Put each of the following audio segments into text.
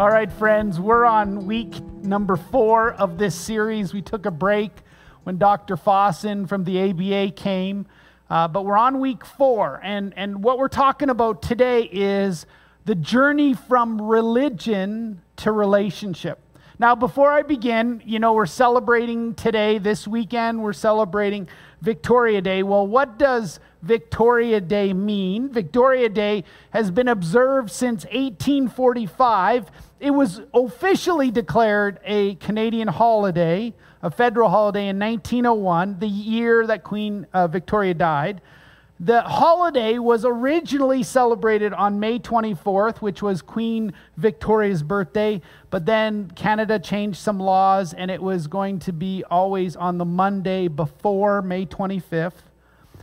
All right, friends, we're on week number four of this series. We took a break when Dr. Fossen from the ABA came, uh, but we're on week four. And, and what we're talking about today is the journey from religion to relationship. Now, before I begin, you know, we're celebrating today, this weekend, we're celebrating Victoria Day. Well, what does Victoria Day mean? Victoria Day has been observed since 1845. It was officially declared a Canadian holiday, a federal holiday in 1901, the year that Queen uh, Victoria died. The holiday was originally celebrated on May 24th, which was Queen Victoria's birthday, but then Canada changed some laws and it was going to be always on the Monday before May 25th.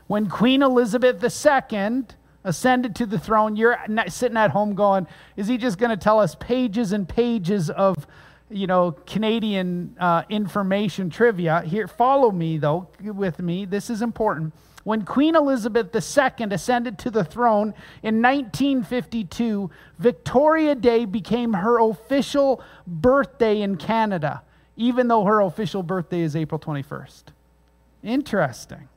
When Queen Elizabeth II ascended to the throne, you're sitting at home going, is he just going to tell us pages and pages of you know Canadian uh, information trivia? Here, follow me though with me. This is important when Queen Elizabeth II ascended to the throne in 1952, Victoria Day became her official birthday in Canada, even though her official birthday is April 21st. Interesting.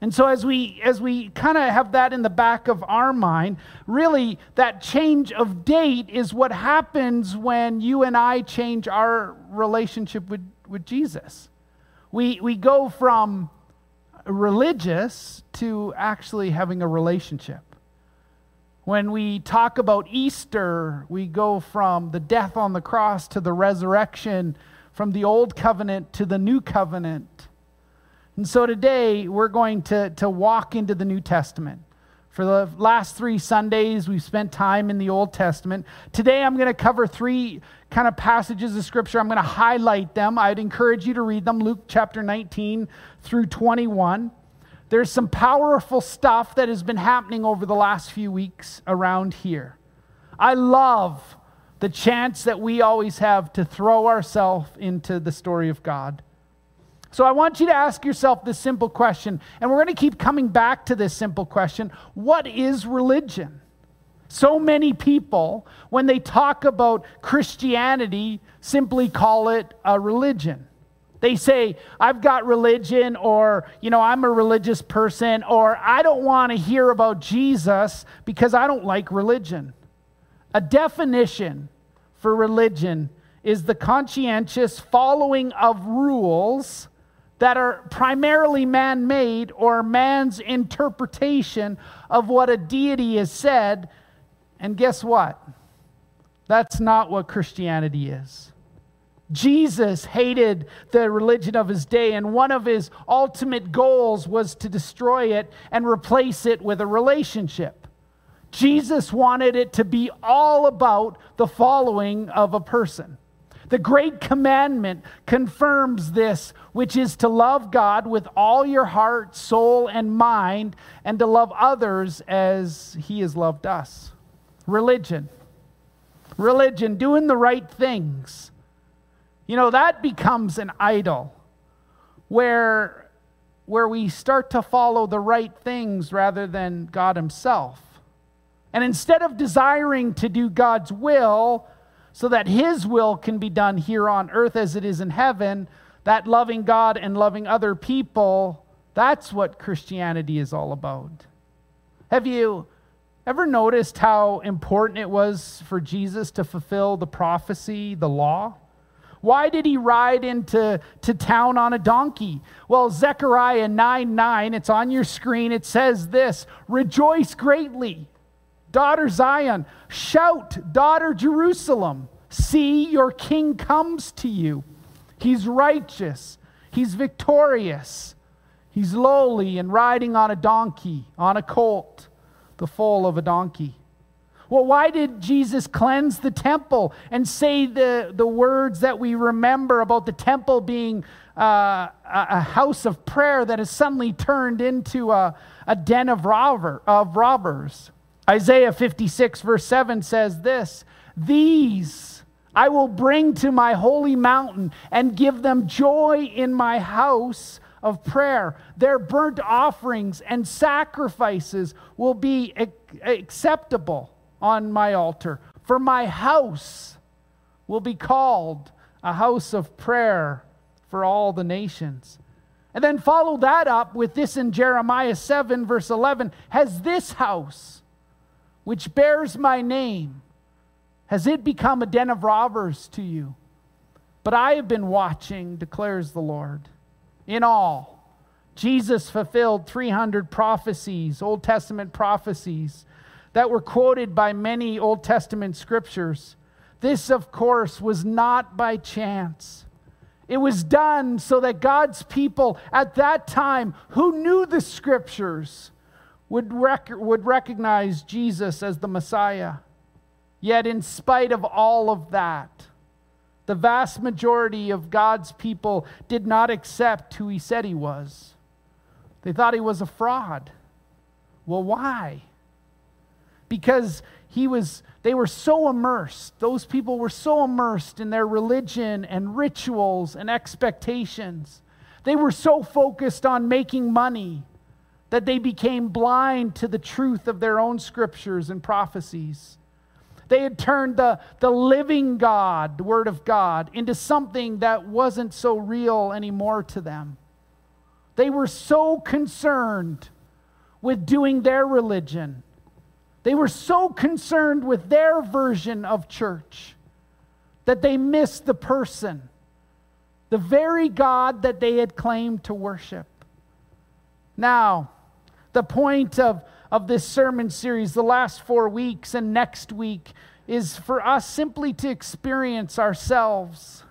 And so as we as we kind of have that in the back of our mind, really that change of date is what happens when you and I change our relationship with, with Jesus. We we go from religious to actually having a relationship. When we talk about Easter, we go from the death on the cross to the resurrection, from the old covenant to the new covenant. And so today we're going to, to walk into the New Testament. For the last three Sundays, we've spent time in the Old Testament. Today, I'm going to cover three kind of passages of Scripture. I'm going to highlight them. I'd encourage you to read them Luke chapter 19 through 21. There's some powerful stuff that has been happening over the last few weeks around here. I love the chance that we always have to throw ourselves into the story of God. So I want you to ask yourself this simple question, and we're going to keep coming back to this simple question What is religion? So many people, when they talk about Christianity, simply call it a religion. They say, I've got religion, or, you know, I'm a religious person, or I don't want to hear about Jesus because I don't like religion. A definition for religion is the conscientious following of rules that are primarily man made or man's interpretation of what a deity has said. And guess what? That's not what Christianity is. Jesus hated the religion of his day, and one of his ultimate goals was to destroy it and replace it with a relationship. Jesus wanted it to be all about the following of a person. The great commandment confirms this, which is to love God with all your heart, soul, and mind, and to love others as He has loved us. Religion. Religion, doing the right things. You know, that becomes an idol where, where we start to follow the right things rather than God Himself. And instead of desiring to do God's will, so that His will can be done here on earth as it is in heaven, that loving God and loving other people, that's what Christianity is all about. Have you ever noticed how important it was for Jesus to fulfill the prophecy, the law? Why did he ride into to town on a donkey? Well, Zechariah 9 9, it's on your screen. It says this Rejoice greatly Daughter Zion, shout, daughter Jerusalem. See, your king comes to you. He's righteous, he's victorious, he's lowly and riding on a donkey, on a colt, the foal of a donkey. Well, why did Jesus cleanse the temple and say the, the words that we remember about the temple being uh, a house of prayer that has suddenly turned into a, a den of, robber, of robbers? Isaiah 56, verse 7 says this These I will bring to my holy mountain and give them joy in my house of prayer. Their burnt offerings and sacrifices will be acceptable on my altar. For my house will be called a house of prayer for all the nations. And then follow that up with this in Jeremiah 7, verse 11 Has this house, which bears my name, has it become a den of robbers to you? But I have been watching, declares the Lord. In all, Jesus fulfilled 300 prophecies, Old Testament prophecies, that were quoted by many Old Testament scriptures. This, of course, was not by chance. It was done so that God's people at that time, who knew the scriptures, would, rec- would recognize Jesus as the Messiah. Yet, in spite of all of that, the vast majority of God's people did not accept who he said he was. They thought he was a fraud. Well, why? Because he was they were so immersed those people were so immersed in their religion and rituals and expectations they were so focused on making money that they became blind to the truth of their own scriptures and prophecies they had turned the, the living God, the Word of God, into something that wasn't so real anymore to them. They were so concerned with doing their religion. They were so concerned with their version of church that they missed the person, the very God that they had claimed to worship. Now, the point of of this sermon series, the last four weeks and next week, is for us simply to experience ourselves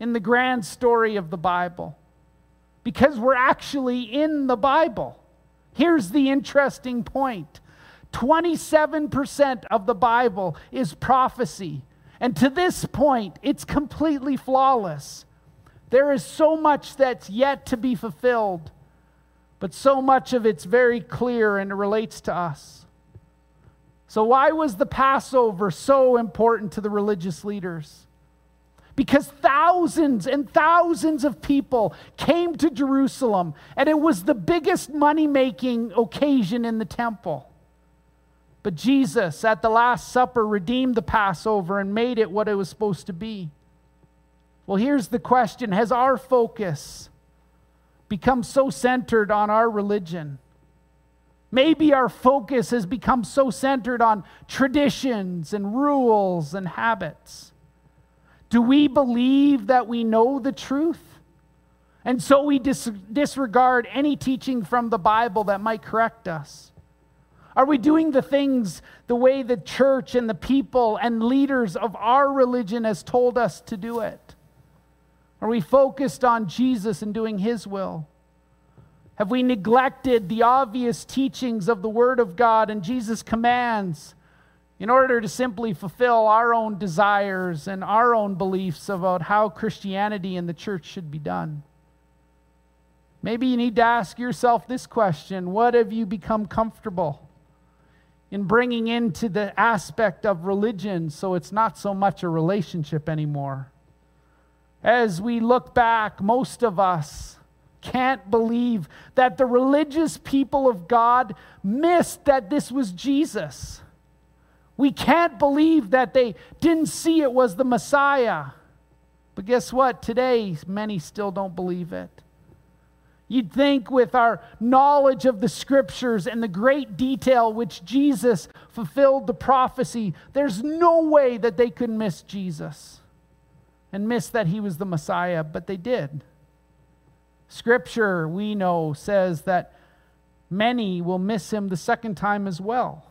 in the grand story of the Bible. Because we're actually in the Bible. Here's the interesting point 27% of the Bible is prophecy. And to this point, it's completely flawless. There is so much that's yet to be fulfilled but so much of it's very clear and it relates to us. So, why was the Passover so important to the religious leaders? Because thousands and thousands of people came to Jerusalem, and it was the biggest money making occasion in the temple. But Jesus, at the Last Supper, redeemed the Passover and made it what it was supposed to be. Well, here's the question Has our focus become so centered on our religion. Maybe our focus has become so centered on traditions and rules and habits. Do we believe that we know the truth? And so we dis- disregard any teaching from the Bible that might correct us? Are we doing the things the way the church and the people and leaders of our religion has told us to do it? Are we focused on Jesus and doing His will? Have we neglected the obvious teachings of the Word of God and Jesus' commands in order to simply fulfill our own desires and our own beliefs about how Christianity and the church should be done? Maybe you need to ask yourself this question What have you become comfortable in bringing into the aspect of religion so it's not so much a relationship anymore? As we look back, most of us can't believe that the religious people of God missed that this was Jesus. We can't believe that they didn't see it was the Messiah. But guess what? Today, many still don't believe it. You'd think, with our knowledge of the scriptures and the great detail which Jesus fulfilled the prophecy, there's no way that they could miss Jesus and miss that he was the Messiah, but they did. Scripture, we know, says that many will miss him the second time as well.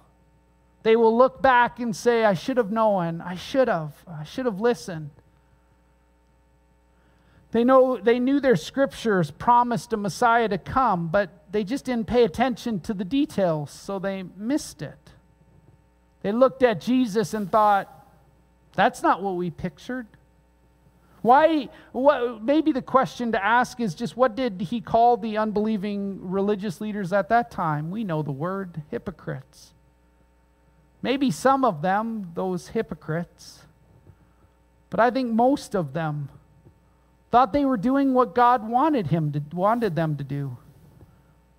They will look back and say, I should have known, I should have, I should have listened. They, know, they knew their scriptures promised a Messiah to come, but they just didn't pay attention to the details, so they missed it. They looked at Jesus and thought, that's not what we pictured. Why, what, maybe the question to ask is just what did he call the unbelieving religious leaders at that time? We know the word hypocrites. Maybe some of them, those hypocrites, but I think most of them thought they were doing what God wanted him to wanted them to do.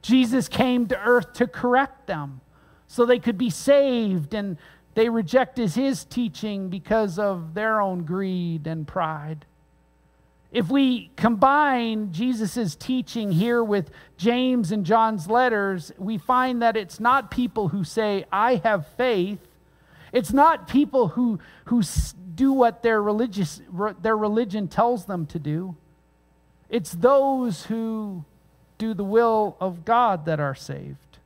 Jesus came to earth to correct them so they could be saved and They rejected his teaching because of their own greed and pride. If we combine Jesus' teaching here with James and John's letters, we find that it's not people who say, I have faith. It's not people who, who do what their, religious, their religion tells them to do. It's those who do the will of God that are saved.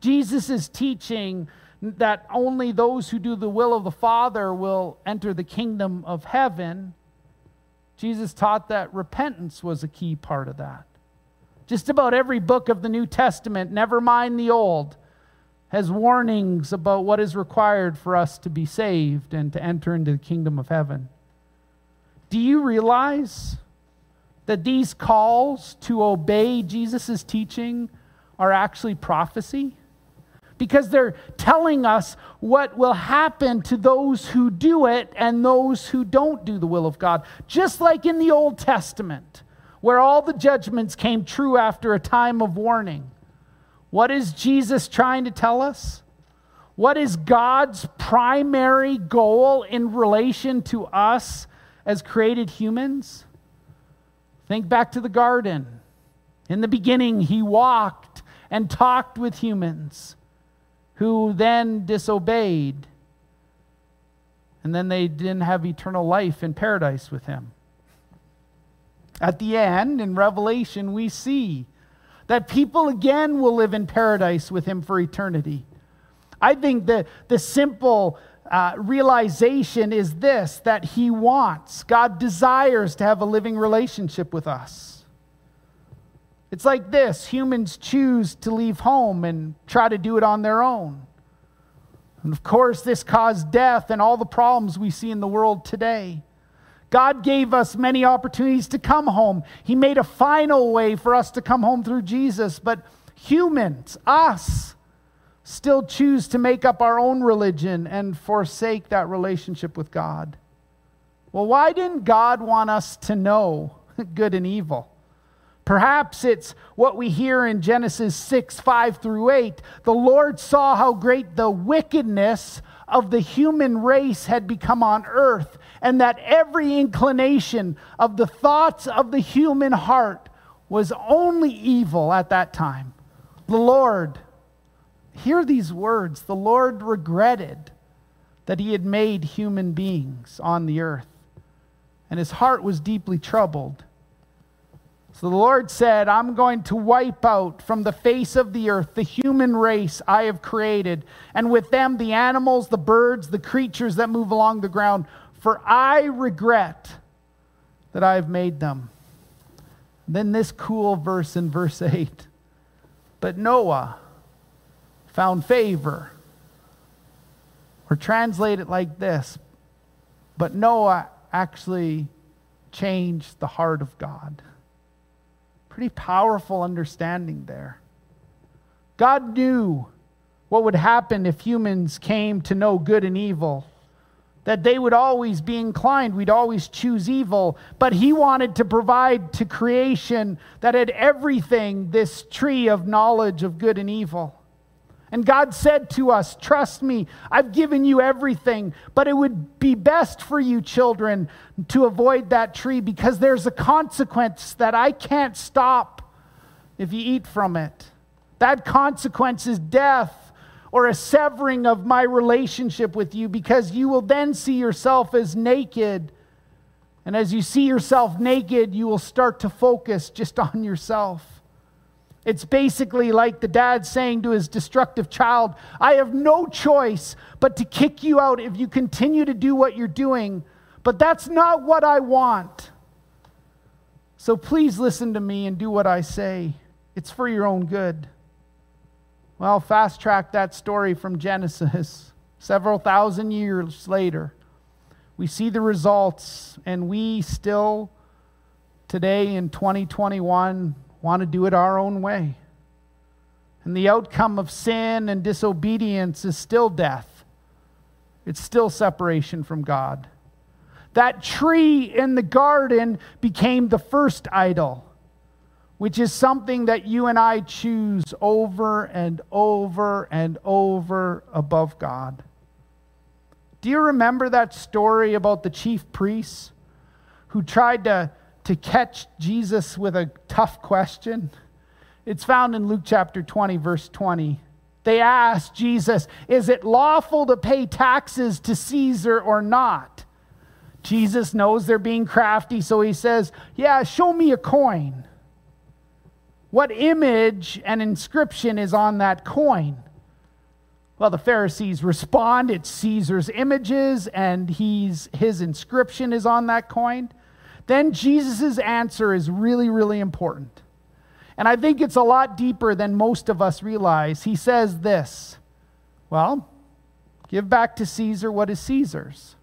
Jesus is teaching that only those who do the will of the Father will enter the kingdom of heaven. Jesus taught that repentance was a key part of that. Just about every book of the New Testament, never mind the Old, has warnings about what is required for us to be saved and to enter into the kingdom of heaven. Do you realize that these calls to obey Jesus' teaching are actually prophecy? Because they're telling us what will happen to those who do it and those who don't do the will of God. Just like in the Old Testament, where all the judgments came true after a time of warning. What is Jesus trying to tell us? What is God's primary goal in relation to us as created humans? Think back to the garden. In the beginning, he walked and talked with humans who then disobeyed. And then they didn't have eternal life in paradise with him. At the end, in Revelation, we see that people again will live in paradise with him for eternity. I think the, the simple uh, realization is this that he wants, God desires to have a living relationship with us. It's like this humans choose to leave home and try to do it on their own. And of course, this caused death and all the problems we see in the world today. God gave us many opportunities to come home. He made a final way for us to come home through Jesus, but humans, us, still choose to make up our own religion and forsake that relationship with God. Well, why didn't God want us to know good and evil? Perhaps it's what we hear in Genesis 6 5 through 8. The Lord saw how great the wickedness of the human race had become on earth, and that every inclination of the thoughts of the human heart was only evil at that time. The Lord, hear these words, the Lord regretted that he had made human beings on the earth, and his heart was deeply troubled. So the Lord said, I'm going to wipe out from the face of the earth the human race I have created, and with them the animals, the birds, the creatures that move along the ground, for I regret that I have made them. Then this cool verse in verse 8 But Noah found favor. Or translate it like this But Noah actually changed the heart of God. Pretty powerful understanding there. God knew what would happen if humans came to know good and evil. That they would always be inclined, we'd always choose evil. But He wanted to provide to creation that had everything this tree of knowledge of good and evil. And God said to us, Trust me, I've given you everything, but it would be best for you, children, to avoid that tree because there's a consequence that I can't stop if you eat from it. That consequence is death or a severing of my relationship with you because you will then see yourself as naked. And as you see yourself naked, you will start to focus just on yourself. It's basically like the dad saying to his destructive child, I have no choice but to kick you out if you continue to do what you're doing, but that's not what I want. So please listen to me and do what I say. It's for your own good. Well, fast track that story from Genesis. Several thousand years later, we see the results, and we still, today in 2021, want to do it our own way. And the outcome of sin and disobedience is still death, it's still separation from God. That tree in the garden became the first idol, which is something that you and I choose over and over and over above God. Do you remember that story about the chief priests who tried to, to catch Jesus with a tough question? It's found in Luke chapter 20, verse 20. They asked Jesus, Is it lawful to pay taxes to Caesar or not? Jesus knows they're being crafty, so he says, Yeah, show me a coin. What image and inscription is on that coin? Well, the Pharisees respond, it's Caesar's images, and he's, his inscription is on that coin. Then Jesus' answer is really, really important. And I think it's a lot deeper than most of us realize. He says this Well, give back to Caesar what is Caesar's,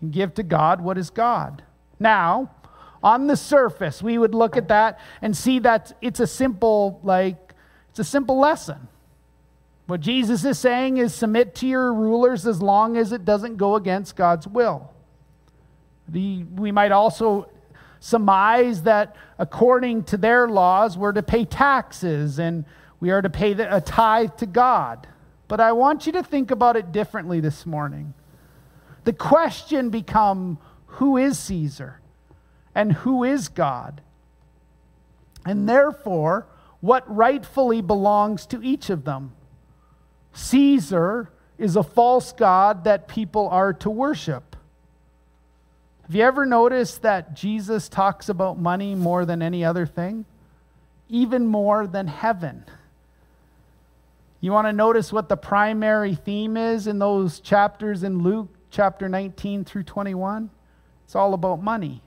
and give to God what is God. Now, on the surface, we would look at that and see that it's a simple, like, it's a simple lesson. What Jesus is saying is submit to your rulers as long as it doesn't go against God's will. The, we might also surmise that according to their laws, we're to pay taxes and we are to pay a tithe to God. But I want you to think about it differently this morning. The question become who is Caesar and who is God? And therefore, what rightfully belongs to each of them? Caesar is a false god that people are to worship. Have you ever noticed that Jesus talks about money more than any other thing? Even more than heaven. You want to notice what the primary theme is in those chapters in Luke, chapter 19 through 21? It's all about money.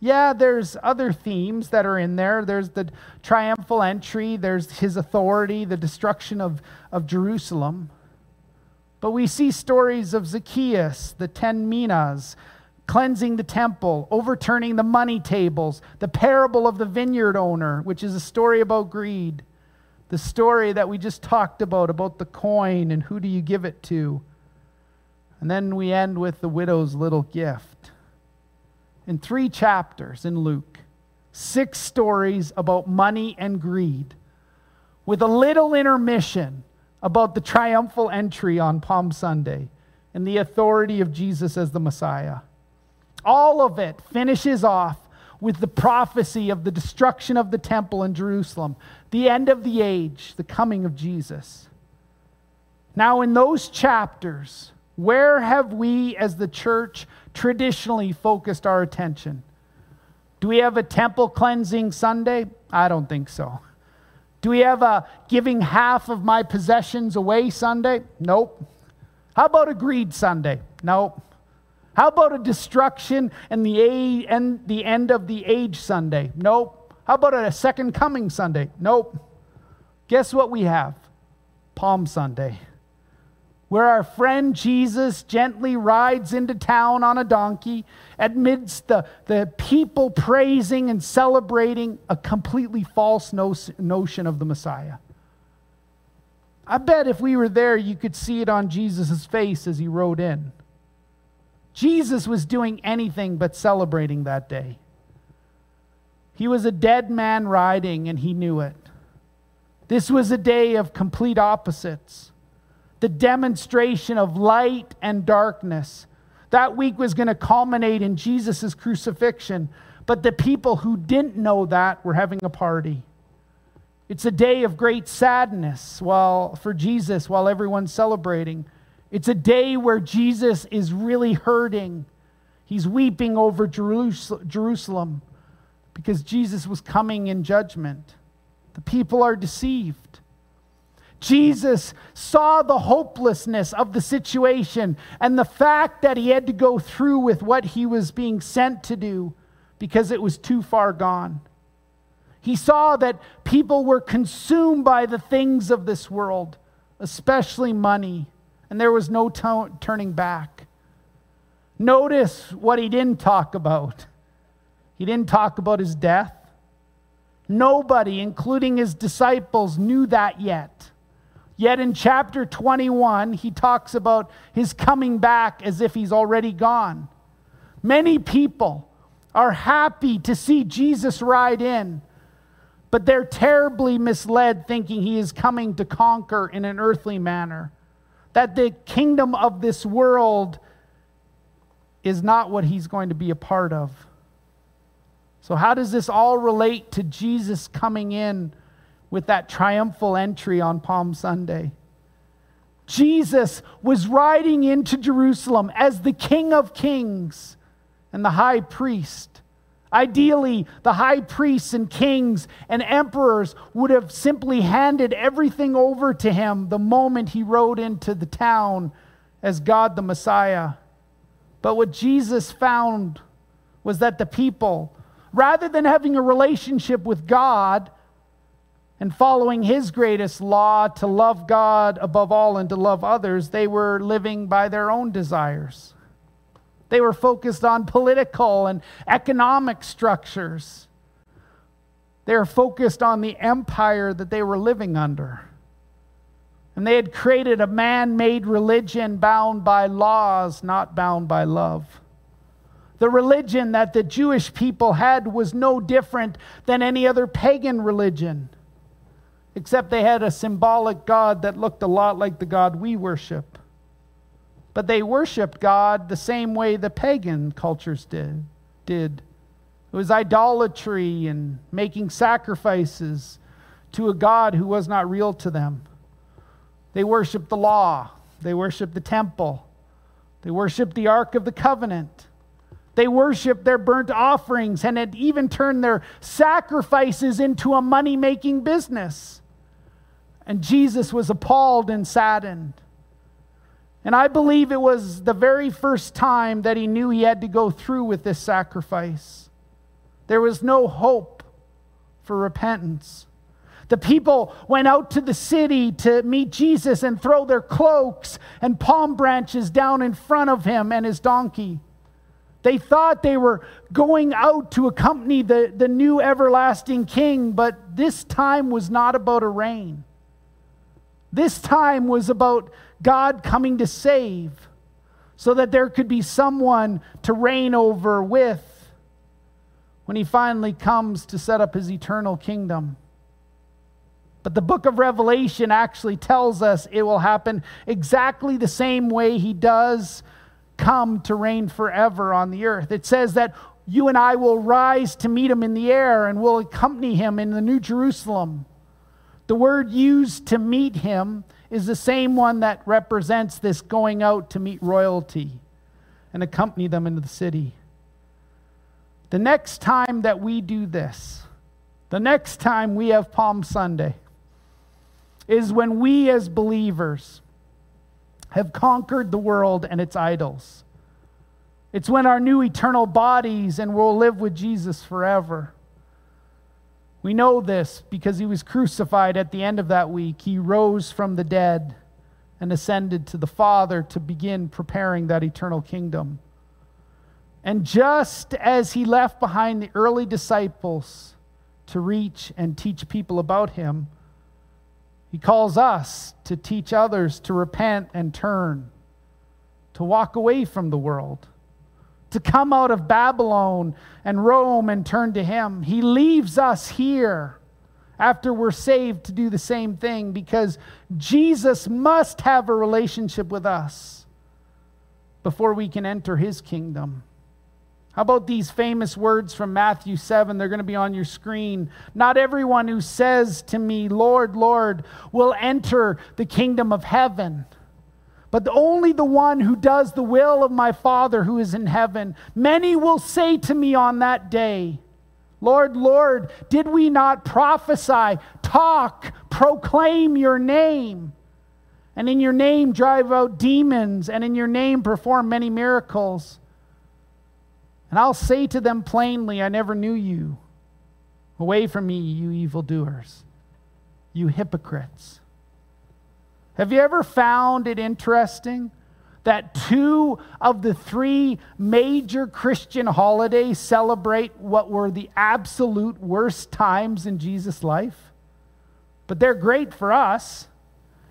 Yeah, there's other themes that are in there. There's the triumphal entry, there's his authority, the destruction of, of Jerusalem. But we see stories of Zacchaeus, the ten minas, cleansing the temple, overturning the money tables, the parable of the vineyard owner, which is a story about greed, the story that we just talked about, about the coin and who do you give it to. And then we end with the widow's little gift in three chapters in Luke, six stories about money and greed, with a little intermission about the triumphal entry on Palm Sunday and the authority of Jesus as the Messiah. All of it finishes off with the prophecy of the destruction of the temple in Jerusalem, the end of the age, the coming of Jesus. Now, in those chapters, where have we as the church traditionally focused our attention? Do we have a temple cleansing Sunday? I don't think so. Do we have a giving half of my possessions away Sunday? Nope. How about a greed Sunday? Nope. How about a destruction and the, age, and the end of the age Sunday? Nope. How about a second coming Sunday? Nope. Guess what we have? Palm Sunday where our friend Jesus gently rides into town on a donkey amidst the, the people praising and celebrating a completely false notion of the Messiah. I bet if we were there, you could see it on Jesus' face as he rode in. Jesus was doing anything but celebrating that day. He was a dead man riding, and he knew it. This was a day of complete opposites the demonstration of light and darkness. That week was going to culminate in Jesus' crucifixion, but the people who didn't know that were having a party. It's a day of great sadness while, for Jesus while everyone's celebrating. It's a day where Jesus is really hurting. He's weeping over Jerusalem because Jesus was coming in judgment. The people are deceived. Jesus saw the hopelessness of the situation and the fact that he had to go through with what he was being sent to do because it was too far gone. He saw that people were consumed by the things of this world, especially money, and there was no t- turning back. Notice what he didn't talk about. He didn't talk about his death. Nobody, including his disciples, knew that yet. Yet in chapter 21, he talks about his coming back as if he's already gone. Many people are happy to see Jesus ride in, but they're terribly misled thinking he is coming to conquer in an earthly manner. That the kingdom of this world is not what he's going to be a part of. So, how does this all relate to Jesus coming in with that triumphal entry on Palm Sunday? Jesus was riding into Jerusalem as the King of Kings and the high priest. Ideally, the high priests and kings and emperors would have simply handed everything over to him the moment he rode into the town as God the Messiah. But what Jesus found was that the people rather than having a relationship with God and following His greatest law to love God above all and to love others, they were living by their own desires. They were focused on political and economic structures. They were focused on the empire that they were living under. And they had created a man made religion bound by laws, not bound by love. The religion that the Jewish people had was no different than any other pagan religion, except they had a symbolic God that looked a lot like the God we worship. But they worshiped God the same way the pagan cultures did. did. It was idolatry and making sacrifices to a God who was not real to them. They worshiped the law, they worshiped the temple, they worshiped the Ark of the Covenant. They worshiped their burnt offerings and had even turned their sacrifices into a money making business. And Jesus was appalled and saddened. And I believe it was the very first time that he knew he had to go through with this sacrifice. There was no hope for repentance. The people went out to the city to meet Jesus and throw their cloaks and palm branches down in front of him and his donkey. They thought they were going out to accompany the, the new everlasting king, but this time was not about a reign. This time was about God coming to save so that there could be someone to reign over with when he finally comes to set up his eternal kingdom. But the book of Revelation actually tells us it will happen exactly the same way he does come to reign forever on the earth. It says that you and I will rise to meet him in the air and will accompany him in the New Jerusalem. The word used to meet him is the same one that represents this going out to meet royalty and accompany them into the city. The next time that we do this, the next time we have Palm Sunday, is when we as believers have conquered the world and its idols. It's when our new eternal bodies and we'll live with Jesus forever. We know this because he was crucified at the end of that week. He rose from the dead and ascended to the Father to begin preparing that eternal kingdom. And just as he left behind the early disciples to reach and teach people about him, he calls us to teach others to repent and turn, to walk away from the world, to come out of Babylon and Rome and turn to Him. He leaves us here after we're saved to do the same thing because Jesus must have a relationship with us before we can enter His kingdom. How about these famous words from Matthew 7? They're going to be on your screen. Not everyone who says to me, Lord, Lord, will enter the kingdom of heaven, but only the one who does the will of my Father who is in heaven. Many will say to me on that day, Lord, Lord, did we not prophesy, talk, proclaim your name? And in your name drive out demons, and in your name perform many miracles. And I'll say to them plainly, I never knew you. Away from me, you evildoers, you hypocrites. Have you ever found it interesting that two of the three major Christian holidays celebrate what were the absolute worst times in Jesus' life? But they're great for us.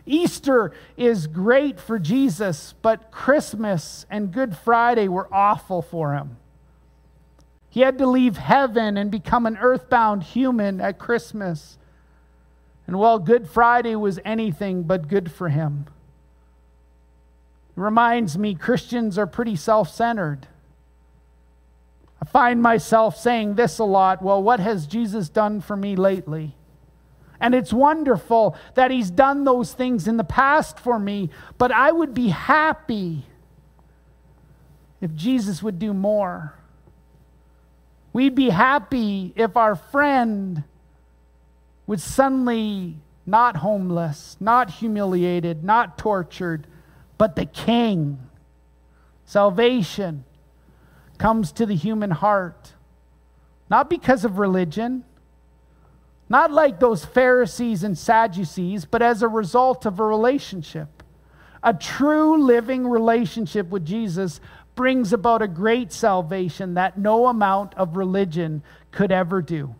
Easter is great for Jesus, but Christmas and Good Friday were awful for him. He had to leave heaven and become an earthbound human at Christmas. And while Good Friday was anything but good for him, It reminds me Christians are pretty self centered. I find myself saying this a lot well, what has Jesus done for me lately? And it's wonderful that he's done those things in the past for me, but I would be happy if Jesus would do more. We'd be happy if our friend was suddenly not homeless, not humiliated, not tortured, but the King. Salvation comes to the human heart, not because of religion not like those Pharisees and Sadducees, but as a result of a relationship. A true living relationship with Jesus brings about a great salvation that no amount of religion could ever do.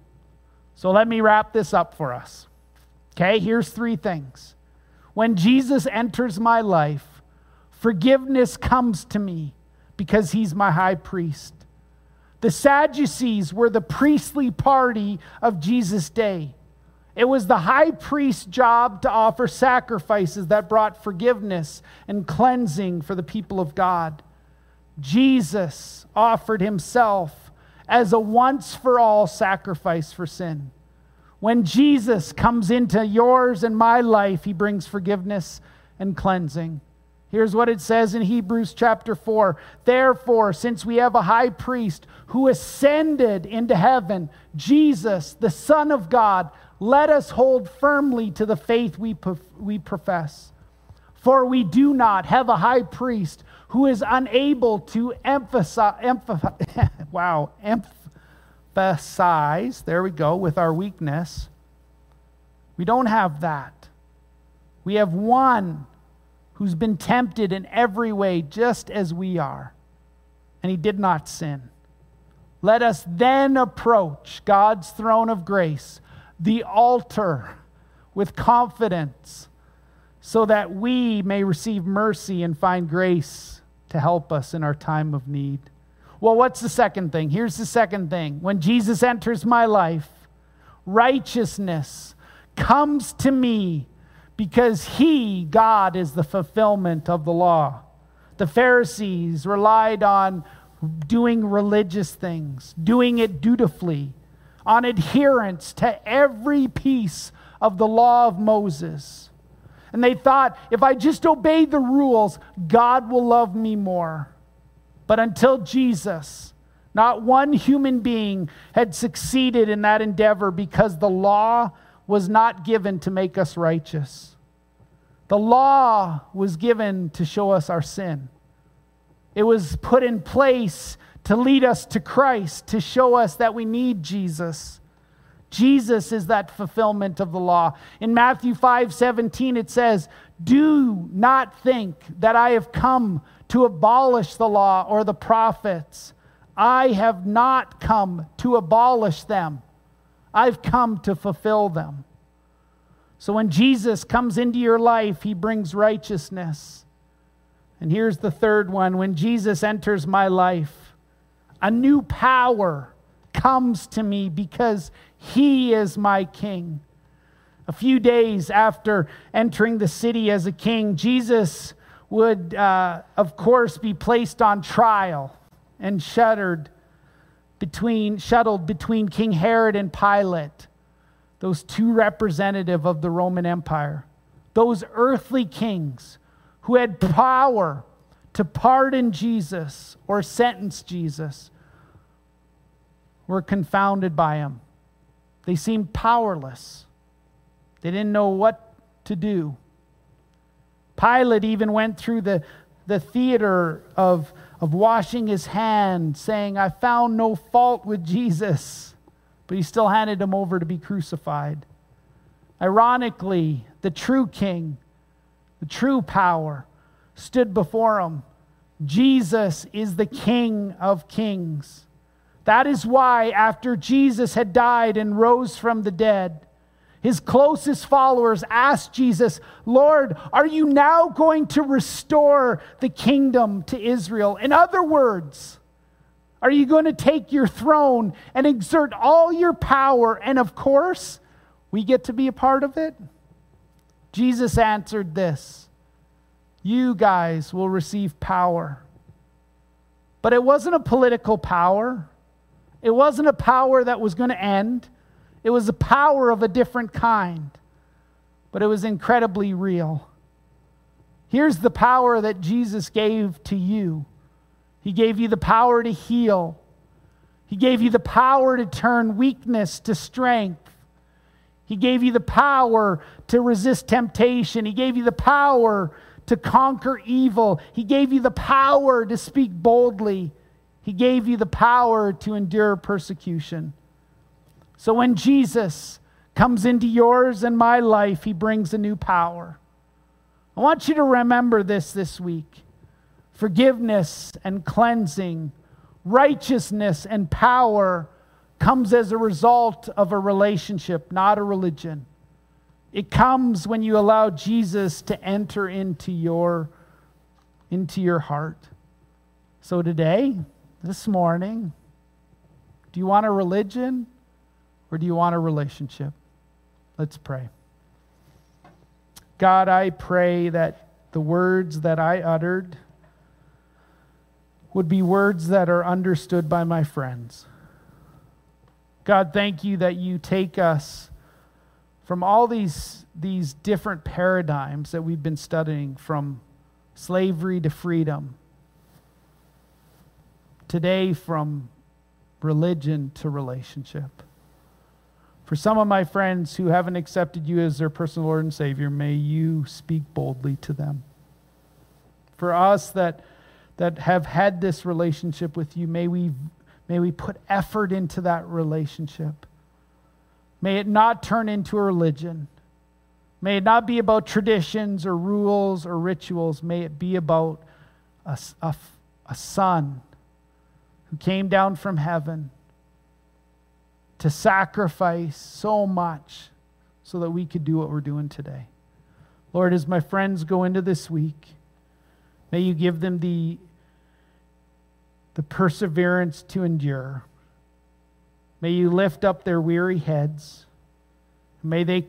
So let me wrap this up for us. Okay, here's three things. When Jesus enters my life, forgiveness comes to me because he's my high priest. The Sadducees were the priestly party of Jesus' day. It was the high priest's job to offer sacrifices that brought forgiveness and cleansing for the people of God. Jesus offered himself as a once for all sacrifice for sin. When Jesus comes into yours and my life, he brings forgiveness and cleansing. Here's what it says in Hebrews chapter 4 Therefore, since we have a high priest who ascended into heaven, Jesus, the Son of God, let us hold firmly to the faith we, we profess. For we do not have a high priest who is unable to emphasize, wow, emphasize, there we go, with our weakness. We don't have that. We have one who's been tempted in every way, just as we are, and he did not sin. Let us then approach God's throne of grace, the altar, with confidence, so that we may receive mercy and find grace to help us in our time of need. Well, what's the second thing? Here's the second thing. When Jesus enters my life, righteousness comes to me because he, God, is the fulfillment of the law. The Pharisees relied on doing religious things, doing it dutifully, on adherence to every piece of the law of Moses. And they thought, if I just obey the rules, God will love me more. But until Jesus, not one human being had succeeded in that endeavor because the law was not given to make us righteous. The law was given to show us our sin. It was put in place to lead us to Christ, to show us that we need Jesus. Jesus is that fulfillment of the law. In Matthew 5 17, it says, Do not think that I have come to abolish the law or the prophets. I have not come to abolish them, I've come to fulfill them. So when Jesus comes into your life, he brings righteousness. And here's the third one when Jesus enters my life, a new power comes to me because he is my king. A few days after entering the city as a king, Jesus would, uh, of course, be placed on trial and shuttered between, shuttled between King Herod and Pilate those two representative of the Roman Empire, those earthly kings who had power to pardon Jesus or sentence Jesus, were confounded by him. They seemed powerless. They didn't know what to do. Pilate even went through the, the theater of, of washing his hand, saying, I found no fault with Jesus but he still handed him over to be crucified. Ironically, the true king, the true power, stood before him. Jesus is the King of kings. That is why, after Jesus had died and rose from the dead, his closest followers asked Jesus, Lord, are you now going to restore the kingdom to Israel? In other words, are you going to take your throne and exert all your power? And of course, we get to be a part of it? Jesus answered this you guys will receive power. But it wasn't a political power, it wasn't a power that was going to end. It was a power of a different kind, but it was incredibly real. Here's the power that Jesus gave to you He gave you the power to heal, He gave you the power to turn weakness to strength. He gave you the power to resist temptation. He gave you the power to conquer evil. He gave you the power to speak boldly. He gave you the power to endure persecution. So when Jesus comes into yours and my life, he brings a new power. I want you to remember this this week forgiveness and cleansing, righteousness and power comes as a result of a relationship, not a religion. It comes when you allow Jesus to enter into your, into your heart. So today, this morning, do you want a religion or do you want a relationship? Let's pray. God, I pray that the words that I uttered would be words that are understood by my friends. God, thank you that you take us from all these, these different paradigms that we've been studying from slavery to freedom, today from religion to relationship. For some of my friends who haven't accepted you as their personal Lord and Savior, may you speak boldly to them. For us that, that have had this relationship with you, may we, may we put effort into that relationship. May it not turn into a religion. May it not be about traditions or rules or rituals. May it be about a, a, a son who came down from heaven to sacrifice so much so that we could do what we're doing today. Lord, as my friends go into this week, may you give them the, the perseverance to endure. May you lift up their weary heads. May they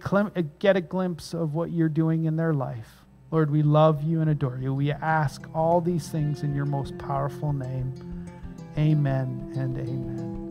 get a glimpse of what you're doing in their life. Lord, we love you and adore you. We ask all these things in your most powerful name. Amen and amen.